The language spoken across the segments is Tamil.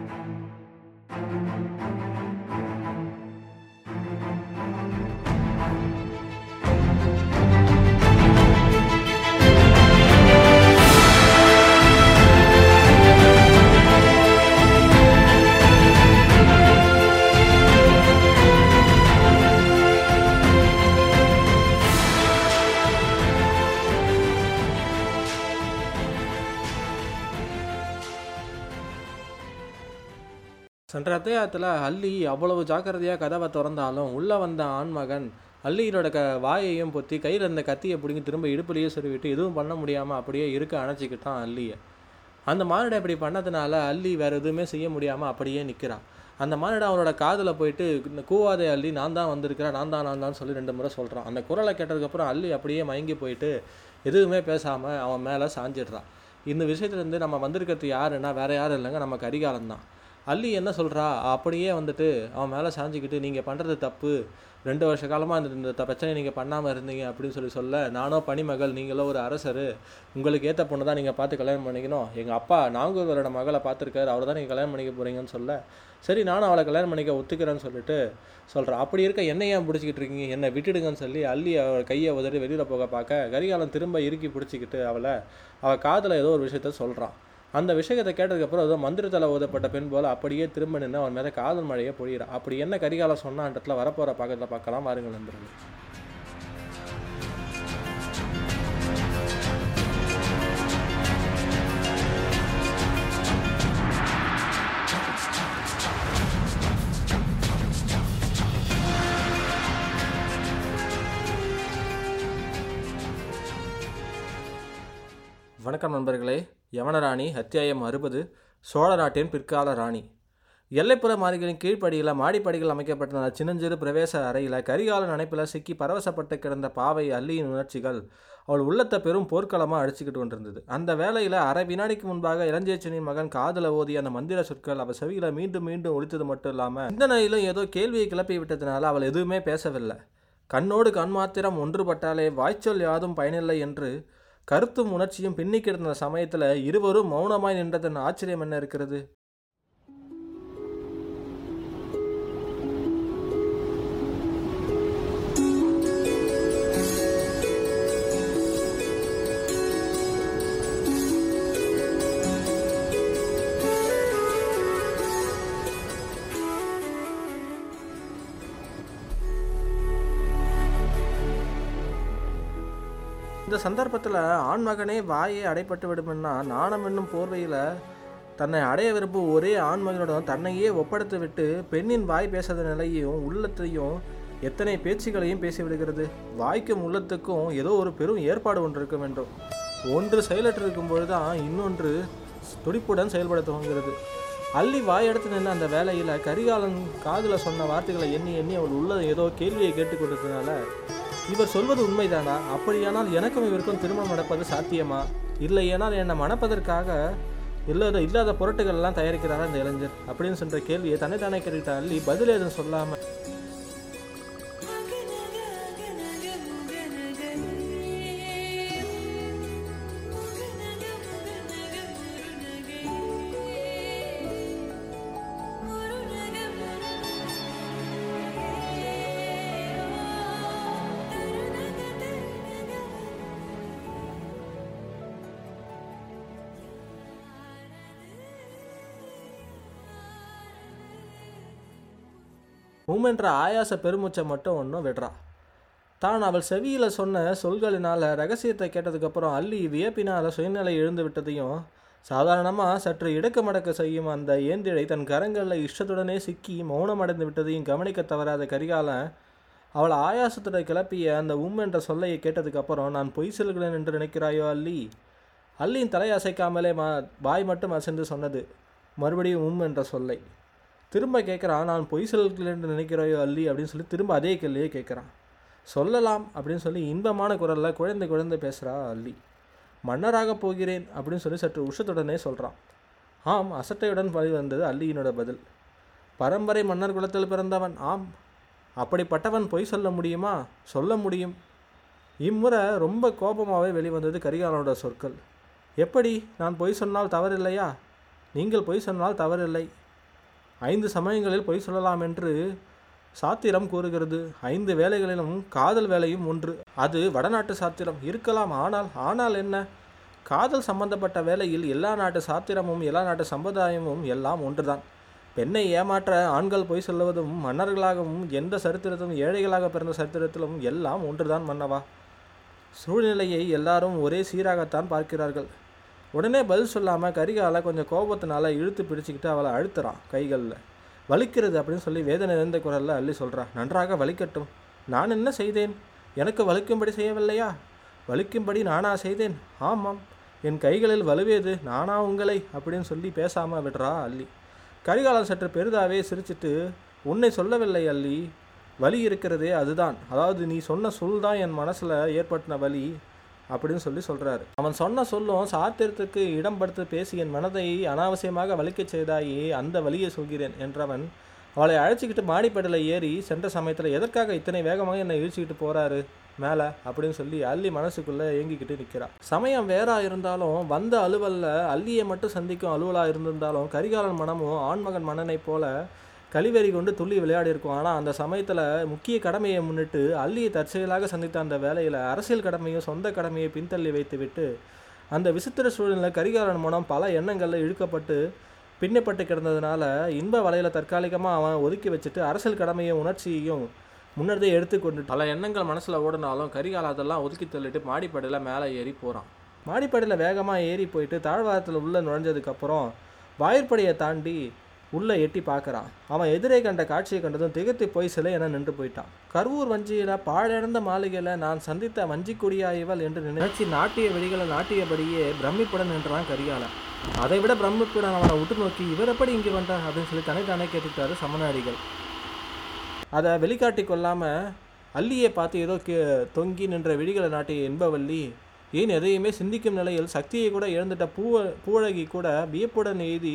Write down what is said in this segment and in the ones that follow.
Thank you. சென்ற அத்தியாயத்தில் அல்லி அவ்வளவு ஜாக்கிரதையாக கதவை திறந்தாலும் உள்ளே வந்த ஆண்மகன் அல்லியினோட க வாயையும் பொத்தி கையில் இருந்த கத்தியை பிடிங்கி திரும்ப இடுப்புலையே சொல்லிவிட்டு எதுவும் பண்ண முடியாமல் அப்படியே இருக்க அணைச்சிக்கிட்டான் அல்லியை அந்த மானிடம் இப்படி பண்ணதுனால அல்லி வேறு எதுவுமே செய்ய முடியாமல் அப்படியே நிற்கிறான் அந்த மானிடம் அவனோட காதில் போயிட்டு கூவாதே அல்லி நான் தான் வந்திருக்கிறேன் நான் தான் நான் தான் சொல்லி ரெண்டு முறை சொல்கிறான் அந்த குரலை கேட்டதுக்கப்புறம் அல்லி அப்படியே மயங்கி போயிட்டு எதுவுமே பேசாமல் அவன் மேலே சாஞ்சிடுறான் இந்த விஷயத்துலேருந்து நம்ம வந்திருக்கிறது யாருன்னா வேறு யாரும் இல்லைங்க நம்ம கரிகாலம் தான் அல்லி என்ன சொல்கிறா அப்படியே வந்துட்டு அவன் மேலே சாஞ்சிக்கிட்டு நீங்கள் பண்ணுறது தப்பு. ரெண்டு வருஷ காலமாக இந்த இந்த பிரச்சனை நீங்கள் பண்ணாமல் இருந்தீங்க அப்படின்னு சொல்லி சொல்ல நானோ பணிமகள் நீங்களோ ஒரு அரசர். உங்களுக்கு ஏற்ற பொண்ணு தான் நீங்கள் பார்த்து கல்யாணம் பண்ணிக்கணும். எங்கள் அப்பா நாங்கூரோட மகளை பார்த்துருக்காரு. அவர் தான் நீங்கள் கல்யாணம் பண்ணிக்க போகிறீங்கன்னு சொல்ல சரி நானும் அவளை கல்யாணம் பண்ணிக்க ஒத்துக்கிறேன்னு சொல்லிட்டு சொல்கிறேன் அப்படி இருக்க என்ன ஏன் பிடிச்சிக்கிட்டு இருக்கீங்க? என்னை விட்டுடுங்கன்னு சொல்லி அள்ளி அவள் கையை உதறி வெளியில் போக பார்க்க கரிகாலம் திரும்ப இறுக்கி பிடிச்சிக்கிட்டு அவளை அவள் காதில் ஏதோ ஒரு விஷயத்த சொல்கிறான் அந்த விஷயத்தை கேட்டதுக்கப்புறம் ஏதோ மந்திரத்தில் ஓதப்பட்ட பெண் போல் அப்படியே திரும்ப நின்று அவன் மேலே காதல் மழையை பொழியிறான். அப்படி என்ன கரிகாலம் சொன்னான்றதுல வரப்போகிற பக்கத்தில் பார்க்கலாம் வாருங்கள் நண்பர்கள். வணக்கம் நண்பர்களே. யவனராணி அத்தியாயம் அறுபது சோழ நாட்டின் பிற்கால ராணி. எல்லைப்புற மாளிகையின் கீழ்ப்படியில் மாடிப்படிகள் அமைக்கப்பட்ட சின்னஞ்சிறு பிரவேச அறையில் கரிகாலன் அணைப்பில் சிக்கி பரவசப்பட்டு கிடந்த பாவை அல்லியின் உணர்ச்சிகள் அவள் உள்ளத்தை பெரும் போர்க்களமாக அடிச்சுக்கிட்டு கொண்டிருந்தது. அந்த வேளையில் அரை வினாடிக்கு முன்பாக இளஞ்சேச்சனின் மகன் காதல ஓதிய அந்த மந்திர சொற்கள் அவள் செவியில் மீண்டும் மீண்டும் ஒழித்தது மட்டும் இல்லாமல் இந்த நிலையிலும் ஏதோ கேள்வியை கிளப்பி விட்டதுனால அவள் எதுவுமே பேசவில்லை. கண்ணோடு கண் மாத்திரம் ஒன்றுபட்டாலே வாய்ச்சொல் யாதும் பயனில்லை என்று கருத்தும் உணர்ச்சியும் பின்னி கிடந்த சமயத்தில் இருவரும் மௌனமாய் நின்றதன் ஆச்சரியம் என்ன இருக்கிறது? இந்த சந்தர்ப்பத்தில் ஆண்மகனே வாயை அடைப்பட்டு விடுமென்னா நாணம் என்னும் போர்வையில் தன்னை அடைய விரும்பும் ஒரே ஆண்மகனுடன் தன்னையே ஒப்படைத்து விட்டு பெண்ணின் வாய் பேசாத நிலையையும் உள்ளத்தையும் எத்தனை பேச்சுகளையும் பேசிவிடுகிறது வாய்க்கும் உள்ளத்துக்கும் ஏதோ ஒரு பெரும் ஏற்பாடு ஒன்று இருக்க வேண்டும். ஒன்று செயலற்று இருக்கும்போது தான் இன்னொன்று துடிப்புடன் செயல்பட துவங்குகிறது. அள்ளி வாயெடுத்து நின்று அந்த வேலையில் கரிகாலன் காதில் சொன்ன வார்த்தைகளை எண்ணி எண்ணி அவள் உள்ள ஏதோ கேள்வியை கேட்டுக்கொண்டதுனால இவர் சொல்வது உண்மைதானா? அப்படியானால் எனக்கும் இவருக்கும் திருமணம் நடப்பது சாத்தியமா? இல்லையானால் என்னை மணப்பதற்காக இல்லாத இல்லாத பொருட்டுகள் எல்லாம் தயாரிக்கிறாரா இந்த இளைஞர்? அப்படின்னு சொல்ற கேள்வியை தன்னை தானே கேட்டுக்கிட்ட அள்ளி பதில் எதுவும் சொல்லாமல் உம்மென்ற ஆயாச பெருமூச்சை மட்டும் ஒன்றும் விடுறா. தான் அவள் செவியில் சொன்ன சொல்களினால் ரகசியத்தை கேட்டதுக்கப்புறம் அள்ளி வியப்பினால் சுயநிலை எழுந்து விட்டதையும் சாதாரணமாக சற்று இடக்கமடக்கு செய்யும் அந்த ஏந்திழை தன் கரங்களில் இஷ்டத்துடனே சிக்கி மௌனமடைந்து விட்டதையும் கவனிக்க தவறாத கரிகாலன் அவள் ஆயாசத்துடன் கிளப்பிய அந்த உம் என்ற சொல்லையை கேட்டதுக்கப்புறம் நான் பொய் செல்கிறேன் என்று நினைக்கிறாயோ அல்லி அல்லியின் தலை அசைக்காமலே மா வாய் மட்டும் அசைந்து சொன்னது மறுபடியும் உம் என்ற சொல்லை. திரும்ப கேட்குறான் நான் பொய் சொல்கிறேன் நினைக்கிறாயோ அல்லி அப்படின்னு சொல்லி திரும்ப அதே கேள்வியே கேட்குறான் சொல்லலாம் அப்படின்னு சொல்லி இன்பமான குரலில் குழந்தை குழந்தை பேசுகிறா அல்லி. மன்னராக போகிறேன் அப்படின்னு சொல்லி சற்று உஷத்துடனே சொல்கிறான் ஆம் அசட்டையுடன் பழி வந்தது அல்லியினோட பதில். பரம்பரை மன்னர் குலத்தில் பிறந்தவன் ஆம். அப்படிப்பட்டவன் பொய் சொல்ல முடியுமா? சொல்ல முடியும். இம்முறை ரொம்ப கோபமாகவே வெளிவந்தது கரிகாலனோட சொற்கள். எப்படி? நான் பொய் சொன்னால் தவறில்லையா? நீங்கள் பொய் சொன்னால் தவறில்லை. ஐந்து சமயங்களில் பொய் சொல்லலாம் என்று சாத்திரம் கூறுகிறது. ஐந்து வேலைகளிலும் காதல் வேலையும் ஒன்று. அது வடநாட்டு சாத்திரம். இருக்கலாம். ஆனால் ஆனால் என்ன? காதல் சம்பந்தப்பட்ட வேலையில் எல்லா நாட்டு சாத்திரமும் எல்லா நாட்டு சம்பிரதாயமும் எல்லாம் ஒன்றுதான். பெண்ணை ஏமாற்ற ஆண்கள் பொய் சொல்லுவதும் மன்னர்களாகவும் எந்த சரித்திரத்திலும் ஏழைகளாக பிறந்த சரித்திரத்திலும் எல்லாம் ஒன்றுதான் மன்னவா. சூழ்நிலையை எல்லாரும் ஒரே சீராகத்தான் பார்க்கிறார்கள். உடனே பதில் சொல்லாமல் கரிகாலை கொஞ்சம் கோபத்தினால இழுத்து பிடிச்சிக்கிட்டு அவளை அழுத்துறான் கைகளில். வலிக்கிறது அப்படின்னு சொல்லி வேதனை நிறைந்த குரலில் அள்ளி சொல்கிறா நன்றாக வலிக்கட்டும். நான் என்ன செய்தேன்? எனக்கு வலிக்கும்படி செய்யவில்லையா? வலிக்கும்படி நானா செய்தேன்? ஆமாம். என் கைகளில் வலுவேது நானா உங்களை? அப்படின்னு சொல்லி பேசாமல் விடுறா அள்ளி. கரிகாலன் சற்று பெரிதாவே சிரிச்சிட்டு உன்னை சொல்லவில்லை அள்ளி. வலி இருக்கிறதே அதுதான். அதாவது நீ சொன்ன சொல் தான் என் மனசில் ஏற்பட்டின வலி. அப்படின்னு சொல்லி சொல்கிறாரு அவன் சொன்ன சொல்லும் சாத்திரத்துக்கு இடம் படுத்து பேசி என் மனதை அனாவசியமாக வலிக்கச் செய்தாயே அந்த வழியை சொல்கிறேன் என்றவன் அவளை அழைச்சிக்கிட்டு மாடிப்படியில் ஏறி சென்ற சமயத்தில் எதற்காக இத்தனை வேகமாக என்னை இழுச்சிக்கிட்டு போகிறாரு மேலே அப்படின்னு சொல்லி அள்ளி மனசுக்குள்ளே ஏங்கிக்கிட்டு நிற்கிறான் சமயம் வேறா இருந்தாலும் வந்த அலுவலில் அள்ளியை மட்டும் சந்திக்கும் அலுவலாக இருந்திருந்தாலும் கரிகாலன் மனமும் ஆண்மகன் மன்னனைப் போல கழிவெறி கொண்டு துள்ளி விளையாடி இருக்கும் ஆனால் அந்த சமயத்தில் முக்கிய கடமையை முன்னிட்டு அள்ளியை தற்செயலாக சந்தித்த அந்த வேலையில் அரசியல் கடமையும் சொந்த கடமையை பின்தள்ளி வைத்துவிட்டு அந்த விசித்திர சூழ்நிலை கரிகாலன் மனம் பல எண்ணங்களில் இழுக்கப்பட்டு பின்னப்பட்டு கிடந்ததுனால இன்ப வலையில் தற்காலிகமாக அவன் ஒதுக்கி வச்சுட்டு அரசியல் கடமையும் உணர்ச்சியையும் முன்னதே எடுத்துக்கொண்டு பல எண்ணங்கள் மனசில் ஓடினாலும் கரிகாலம் அதெல்லாம் ஒதுக்கி தள்ளிட்டு மாடிப்படியில் மேலே ஏறி போகிறான் மாடிப்படியில் வேகமாக ஏறி போயிட்டு தாழ்வாரத்தில் உள்ளே நுழைஞ்சதுக்கப்புறம் வாயிற்படியை தாண்டி உள்ளே எட்டி பார்க்குறான். அவன் எதிரே கண்ட காட்சியை கண்டதும் திகத்து போய் சிலை என நின்று போயிட்டான். கருவூர் வஞ்சியில் பாழடைந்த மாளிகையில் நான் சந்தித்த வஞ்சிக்குடியா இவள் என்று நினைச்சு நாட்டிய வெடிகளை நாட்டியபடியே பிரமிப்புடன் நின்றான் கரிகாலன். அதை விட பிரமிப்புடன் அவனை உற்று நோக்கி இவர் எப்படி இங்கே வந்தார்? அப்படின்னு சொல்லி தனித்தானே கேட்டுட்டாரு சமநாடிகள் அதை வெளிக்காட்டி கொள்ளாமல் அள்ளியை பார்த்து ஏதோ கே தொங்கி நின்ற விழிகளை நாட்டிய இன்பவல்லி ஏன் எதையுமே சிந்திக்கும் நிலையில் சக்தியை கூட இழந்துட்ட பூவ பூழகி கூட வியப்புடன் எழுதி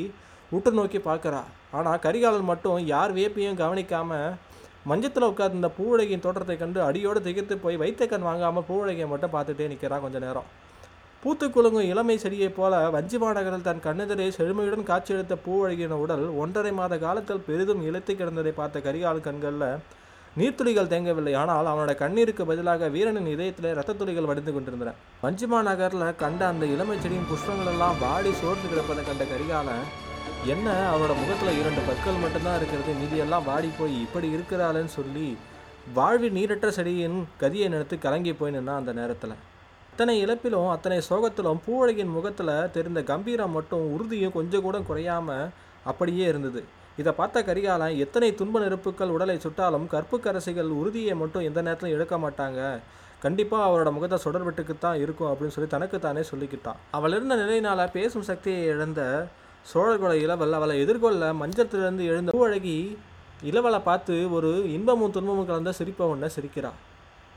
உற்று நோக்கி பார்க்குறா. ஆனால் கரிகாலன் மட்டும் யார் வியப்பையும் கவனிக்காமல் மஞ்சத்தில் உட்கார்ந்த பூவழகியின் தோற்றத்தை கண்டு அடியோடு திகைத்து போய் வைத்த கண் வாங்காமல் பூவழகியை மட்டும் பார்த்துட்டே நிற்கிறான் கொஞ்ச நேரம். பூத்து குலுங்கும் இளமை செடியைப் போல வஞ்சி மாநகரில் தன் கண்ணெதிரே செழுமையுடன் காட்சியளித்த பூவழகின உடல் ஒன்றரை மாத காலத்தில் பெரிதும் இழுத்து கிடந்ததை பார்த்த கரிகால கண்களில் நீர்த்துளிகள் தேங்கவில்லை. ஆனால் அவனோட கண்ணீருக்கு பதிலாக வீரனின் இதயத்திலே ரத்த துளிகள் வடிந்து கொண்டிருந்தன. வஞ்சிமா நகரில் கண்ட அந்த இளமை செடியின் புஷ்பங்கள் எல்லாம் வாடி சோர்ந்து கிடப்பதை கண்ட கரிகாலன் என்ன அவனோட முகத்தில் இரண்டு பற்கள் மட்டும்தான் இருக்கிறது மீதியெல்லாம் வாடி போய் இப்படி இருக்கிறாளேன்னு சொல்லி வாழ்வி நீரற்ற செடியின் கதியை நினைத்து கலங்கி போய் நின்னா அந்த நேரத்தில். அத்தனை இழப்பிலும் அத்தனை சோகத்திலும் பூவழகின் முகத்தில் தெரிந்த கம்பீரம் மட்டும் உறுதியும் கொஞ்சம் கூட குறையாம அப்படியே இருந்தது. இதை பார்த்த கரிகாலன் எத்தனை துன்ப நெருப்புகள் உடலை சுட்டாலும் கற்புக்கரசிகள் உறுதியை மட்டும் எந்த நேரத்திலும் இழக்க மாட்டாங்க. கண்டிப்பாக அவரோட முகத்தை சுடர்விட்டுக்கு தான் இருக்கும் அப்படின்னு சொல்லி தனக்குத்தானே சொல்லிக்கிட்டான். அவள் இருந்த நிலையினால் பேசும் சக்தியை இழந்த சோழர்களோட இளவல் அவளை எதிர்கொள்ள மஞ்சத்திலிருந்து எழுந்த பூவழகி இளவலை பார்த்து ஒரு இன்பமும் துன்பமும் கலந்த சிரிப்பை ஒன்றை சிரிக்கிறாள்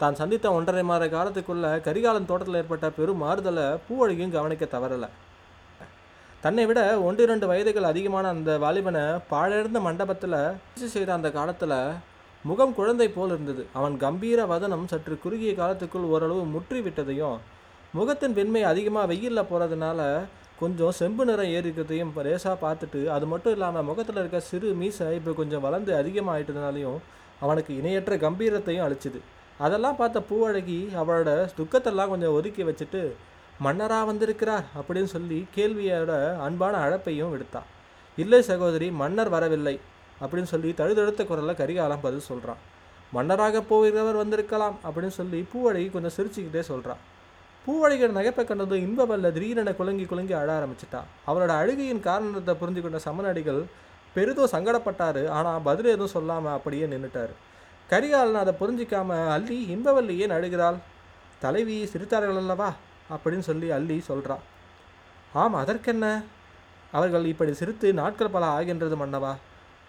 தான் சந்தித்த ஒன்றரை மாத காலத்துக்குள்ள கரிகாலன் தோட்டத்தில் ஏற்பட்ட பெரும் மாறுதலை பூவழகியும் கவனிக்க தவறலை. தன்னை விட ஒன்று இரண்டு வயதுகள் அதிகமான அந்த வாலிபனை பாழிருந்த மண்டபத்தில் செய்த அந்த காலத்தில் முகம் குழந்தை போல் இருந்தது. அவன் கம்பீர வதனம் சற்று குறுகிய காலத்துக்குள் ஓரளவு முற்றி விட்டதையும் முகத்தின் வெண்மை அதிகமாக வெயிலில் போகிறதுனால கொஞ்சம் செம்பு நிறம் ஏறி இருக்கிறதையும் லேசாக பார்த்துட்டு அது மட்டும் இல்லாமல் முகத்தில் இருக்க சிறு மீசை இப்போ கொஞ்சம் வளர்ந்து அதிகமாகிட்டதுனாலையும் அவனுக்கு இணையற்ற கம்பீரத்தையும் அழிச்சிது அதெல்லாம் பார்த்த பூவழகி அவளோட துக்கத்தெல்லாம் கொஞ்சம் ஒதுக்கி வச்சுட்டு மன்னராக வந்திருக்கிறார் அப்படின்னு சொல்லி கேள்வியோட அன்பான அழைப்பையும் விடுத்தான் இல்லை சகோதரி மன்னர் வரவில்லை அப்படின்னு சொல்லி தழுதழுத்த குரலில் கரிகாலம் பதில் சொல்கிறான் மன்னராக போகிறவர் வந்திருக்கலாம் அப்படின்னு சொல்லி பூவழகி கொஞ்சம் சிரிச்சுக்கிட்டே சொல்கிறான் பூவழகியோட நகைப்பை கண்டது இன்பவல்ல திடீரென குலங்கி குலுங்கி அழ ஆரம்பிச்சிட்டா. அவளோட அழுகையின் காரணத்தை புரிஞ்சு கொண்ட சமநடிகள் பெரிதும் சங்கடப்பட்டாரு ஆனால் பதில் எதுவும் சொல்லாமல் அப்படியே நின்றுட்டார் கரிகாலன் அதை புரிஞ்சிக்காம அள்ளி இன்பவல்லி ஏன் அழுகிறாள்? தலைவி சிரித்தார்கள் அல்லவா? அப்படின்னு சொல்லி அள்ளி சொல்கிறா ஆம் அதற்கென்ன? அவர்கள் இப்படி சிரித்து நாட்கள் பல ஆகின்றது மன்னவா?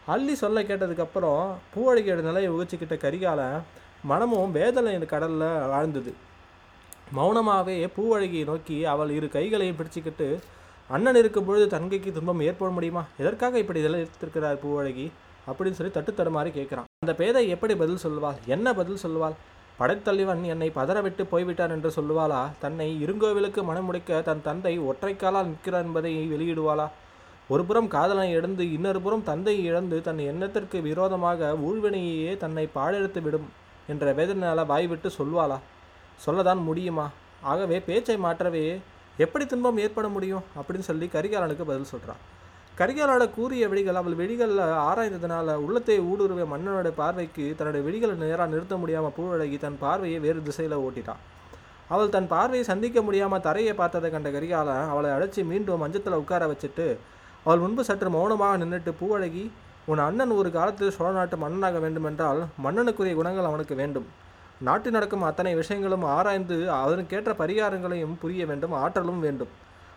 அள்ளி சொல்ல கேட்டதுக்கப்புறம் பூவழிகையோட நிலையை உகச்சிக்கிட்ட கரிகாலன் மனமும் வேதனை கடலில் ஆழ்ந்தது. மௌனமாகவே பூவழகியை நோக்கி அவள் இரு கைகளையும் பிடிச்சிக்கிட்டு அண்ணன் இருக்கும் பொழுது தங்கைக்கு துன்பம் ஏற்பட முடியுமா? எதற்காக இப்படி இதெல்லாம் எடுத்திருக்கிறார் பூவழகி அப்படின்னு சொல்லி தட்டு தடுமாறி கேட்குறான். அந்த பேதை எப்படி பதில் சொல்லுவாள்? என்ன பதில் சொல்லுவாள்? படைத்தலைவன் என்னை பதறவிட்டு போய்விட்டான் என்று சொல்லுவாளா? தன்னை இருங்கோவிலுக்கு மனமுடிக்க தன் தந்தை ஒற்றைக்காலால் நிற்கிறார் என்பதை வெளியிடுவாளா? ஒரு புறம் காதலனை இழந்து இன்னொரு புறம் தந்தையை இழந்து தன் எண்ணத்திற்கு விரோதமாக ஊழ்வினையே தன்னை பாழெடுத்து விடும் என்ற வேதனையால் வாய்விட்டு சொல்வாளா சொல்லதான் முடியுமா? ஆகவே பேச்சை மாற்றவே எப்படி துன்பம் ஏற்பட முடியும்? அப்படின்னு சொல்லி கரிகாலனுக்கு பதில் சொல்கிறான் கரிகாலோட கூறிய விழிகள் அவள் விழிகளில் ஆராய்ந்ததுனால உள்ளத்தை ஊடுருவிய மன்னனோட பார்வைக்கு தன்னுடைய விழிகளை நேராக நிறுத்த முடியாமல் பூவழகி தன் பார்வையை வேறு திசையில் ஓட்டிட்டான். அவள் தன் பார்வையை சந்திக்க முடியாமல் தரையை பார்த்ததை கண்ட கரிகாலன் அவளை அழைச்சி மீண்டும் மஞ்சத்தில் உட்கார வச்சுட்டு அவள் முன்பு சற்று மௌனமாக நின்றுட்டு பூவழகி உன் அண்ணன் ஒரு காலத்தில் சோழ நாட்டு மன்னனாக வேண்டுமென்றால் மன்னனுக்குரிய குணங்கள் அவனுக்கு வேண்டும். நாட்டில் நடக்கும் அத்தனை விஷயங்களும் ஆராய்ந்து அதற்கேற்ற பரிகாரங்களையும் புரிய வேண்டும் ஆற்றலும் வேண்டும்.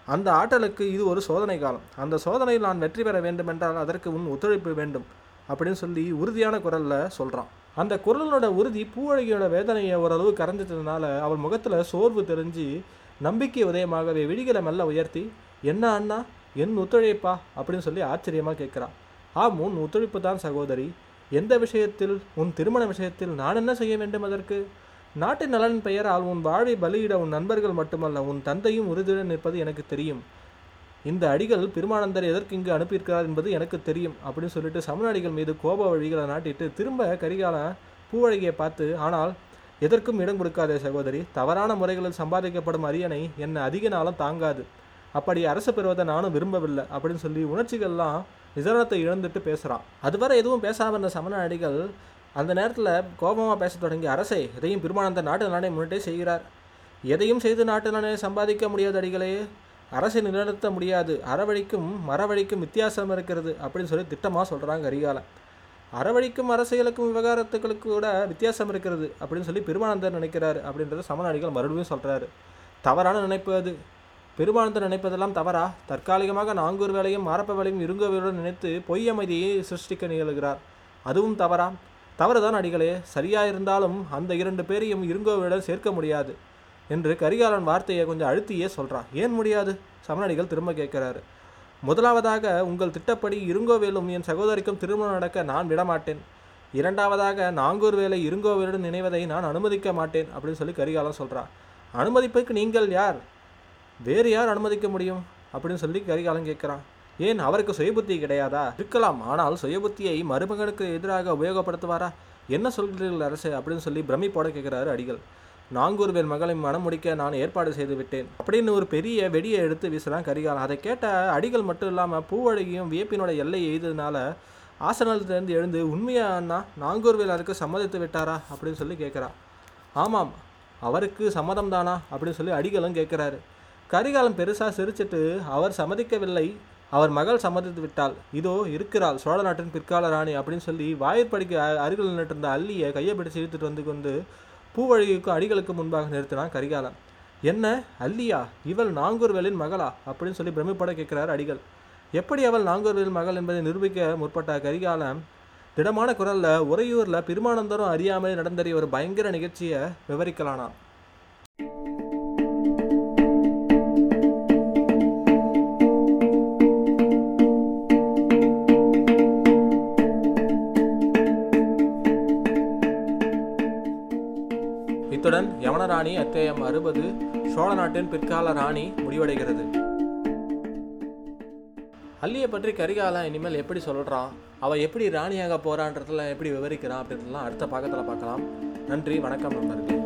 அந்த ஆற்றலுக்கு இது ஒரு சோதனை காலம். அந்த சோதனையில் நான் வெற்றி பெற வேண்டுமென்றால் அதற்கு உன் ஒத்துழைப்பு வேண்டும் அப்படின்னு சொல்லி உறுதியான குரலில் சொல்கிறான் அந்த குரலோட உறுதி பூவழகியோட வேதனையை ஓரளவு கரைஞ்சதுனால அவள் முகத்தில் சோர்வு தெரிஞ்சு நம்பிக்கை உதயமாகவே விழிகளை மெல்ல உயர்த்தி என்ன அண்ணா? என் ஒத்துழைப்பா? அப்படின்னு சொல்லி ஆச்சரியமாக கேட்குறான் ஆம் உன் ஒத்துழைப்பு தான் சகோதரி. எந்த விஷயத்தில் உன் திருமண விஷயத்தில் நான் என்ன செய்ய வேண்டும் அதற்கு? நாட்டின் நலன் பெயரால் உன் வாழை பலியிட உன் நண்பர்கள் மட்டுமல்ல உன் தந்தையும் உறுதியுடன் நிற்பது எனக்கு தெரியும். இந்த அடிகள் பெருமானந்தர் எதற்கு இங்கு அனுப்பியிருக்கிறார் என்பது எனக்கு தெரியும் அப்படின்னு சொல்லிட்டு சமநாடிகள் மீது கோப வழிகளை நாட்டிட்டு திரும்ப கரிகால பூவழகியை பார்த்து ஆனால் எதற்கும் இடம் கொடுக்காதே சகோதரி தவறான முறைகளில் சம்பாதிக்கப்படும் அரியணை என்னை அதிக நாளும் தாங்காது. அப்படி அரசு பெறுவதை நானும் விரும்பவில்லை அப்படின்னு சொல்லி உணர்ச்சிகள்லாம் நிதானத்தை இழந்துட்டு பேசுகிறான் அதுவரை எதுவும் பேசாமல் இருந்த சமண அடிகள் அந்த நேரத்தில் கோபமாக பேச தொடங்கி அரசே எதையும் பெருமானந்த நாட்டு நலனை முன்னிட்டே செய்கிறார். எதையும் செய்து நாட்டு நலனை சம்பாதிக்க முடியாத அடிகளே அரசை நிலைநிறுத்த முடியாது. அறவழிக்கும் மரவழிக்கும் வித்தியாசம் இருக்கிறது அப்படின்னு சொல்லி திட்டமாக சொல்கிறாங்க கரிகாலன் அறவழிக்கும் அரசியலுக்கும் விவகாரத்துகளுக்கு கூட வித்தியாசம் இருக்கிறது அப்படின்னு சொல்லி பெருமானந்தர் நினைக்கிறாரு அப்படின்றத சமநாடிகள் மறுபடியும் சொல்கிறாரு தவறான நினைப்பு அது. பெருமானந்தர் நினைப்பதெல்லாம் தவறா? தற்காலிகமாக நாங்கூர் வேலையும் மாரப்ப வேலையும் இருங்கோவையுடன் நினைத்து பொய் அமைதியை சிருஷ்டிக்க நிகழ்கிறார். அதுவும் தவறா? தவறுதான் அடிகளே. சரியா இருந்தாலும் அந்த இரண்டு பேரையும் இருங்கோவையுடன் சேர்க்க முடியாது என்று கரிகாலன் வார்த்தையை கொஞ்சம் அழுத்தியே சொல்கிறான் ஏன் முடியாது? சமணடிகள் திரும்ப கேட்குறாரு. முதலாவதாக உங்கள் திட்டப்படி இருங்கோவேலும் என் சகோதரிக்கும் திருமணம் நடக்க நான் விடமாட்டேன். இரண்டாவதாக நாங்கூர் வேலை இருங்கோவேலுடன் நினைவதை நான் அனுமதிக்க மாட்டேன் அப்படின்னு சொல்லி கரிகாலன் சொல்கிறான் அனுமதிப்பதற்கு நீங்கள் யார்? வேறு யார் அனுமதிக்க முடியும்? அப்படின்னு சொல்லி கரிகாலன் கேட்குறான். ஏன் அவருக்கு சுயபுத்தி கிடையாதா? இருக்கலாம் ஆனால் சுயபுத்தியை மருமகனுக்கு எதிராக உபயோகப்படுத்துவாரா? என்ன சொல்கிறீர்கள் அரசு? அப்படின்னு சொல்லி பிரமிப்போட கேட்குறாரு அடிகள். நாங்கூர்வேல் மகளை மனம் முடிக்க நான் ஏற்பாடு செய்து விட்டேன். அப்படின்னு ஒரு பெரிய வெடியை எடுத்து வீசுகிறான் கரிகாலன். அதை கேட்ட அடிகள் மட்டும் இல்லாமல் பூவழகியும் வியப்பினோட எல்லை எய்ததுனால ஆசனத்திலிருந்து எழுந்து உண்மையா அண்ணா நாங்கூர்வேல் அதுக்கு சம்மதித்து விட்டாரா? அப்படின்னு சொல்லி கேட்குறான். ஆமாம் அவருக்கு சம்மதம் தானா? அப்படின்னு சொல்லி அடிகளும் கேட்குறாரு. கரிகாலன் பெருசாக சிரிச்சிட்டு அவர் சம்மதிக்கவில்லை. அவர் மகள் சம்மதித்து விட்டாள். இதோ இருக்கிறாள். சோழ நாட்டின் பிற்கால ராணி அப்படின்னு சொல்லி வாயிற்படிக்கு அருகில் நின்றுட்டு இருந்த கையை பிடிச்சு இழுத்துட்டு வந்து கொண்டு பூவழிக்கும் அடிகளுக்கு முன்பாக நிறுத்தினான் கரிகாலன். என்ன? அல்லியா இவள் நாங்கூர்வேலின் மகளா? அப்படின்னு சொல்லி பிரமிப்பட கேட்கிறார் அடிகள். எப்படி அவள் நாங்கூர்வேலின் மகள் என்பதை நிரூபிக்க முற்பட்ட கரிகாலன்? திடமான குரலில் உறையூரில் பெருமானந்தரும் அறியாமலே நடந்தறிய ஒரு பயங்கர நிகழ்ச்சியை விவரிக்கலானான் இத்துடன் யவனராணி அத்தியாயம் அறுபது சோழ நாட்டின் பிற்கால ராணி முடிவடைகிறது. அல்லியை பற்றி கரிகாலன் இனிமேல் எப்படி சொல்கிறான் அவள் எப்படி ராணியாக போகிறான்றதெல்லாம் எப்படி விவரிக்கிறான் அப்படின்றதெல்லாம் அடுத்த பாகத்தில் பார்க்கலாம். நன்றி வணக்கம் நண்பர்கள்.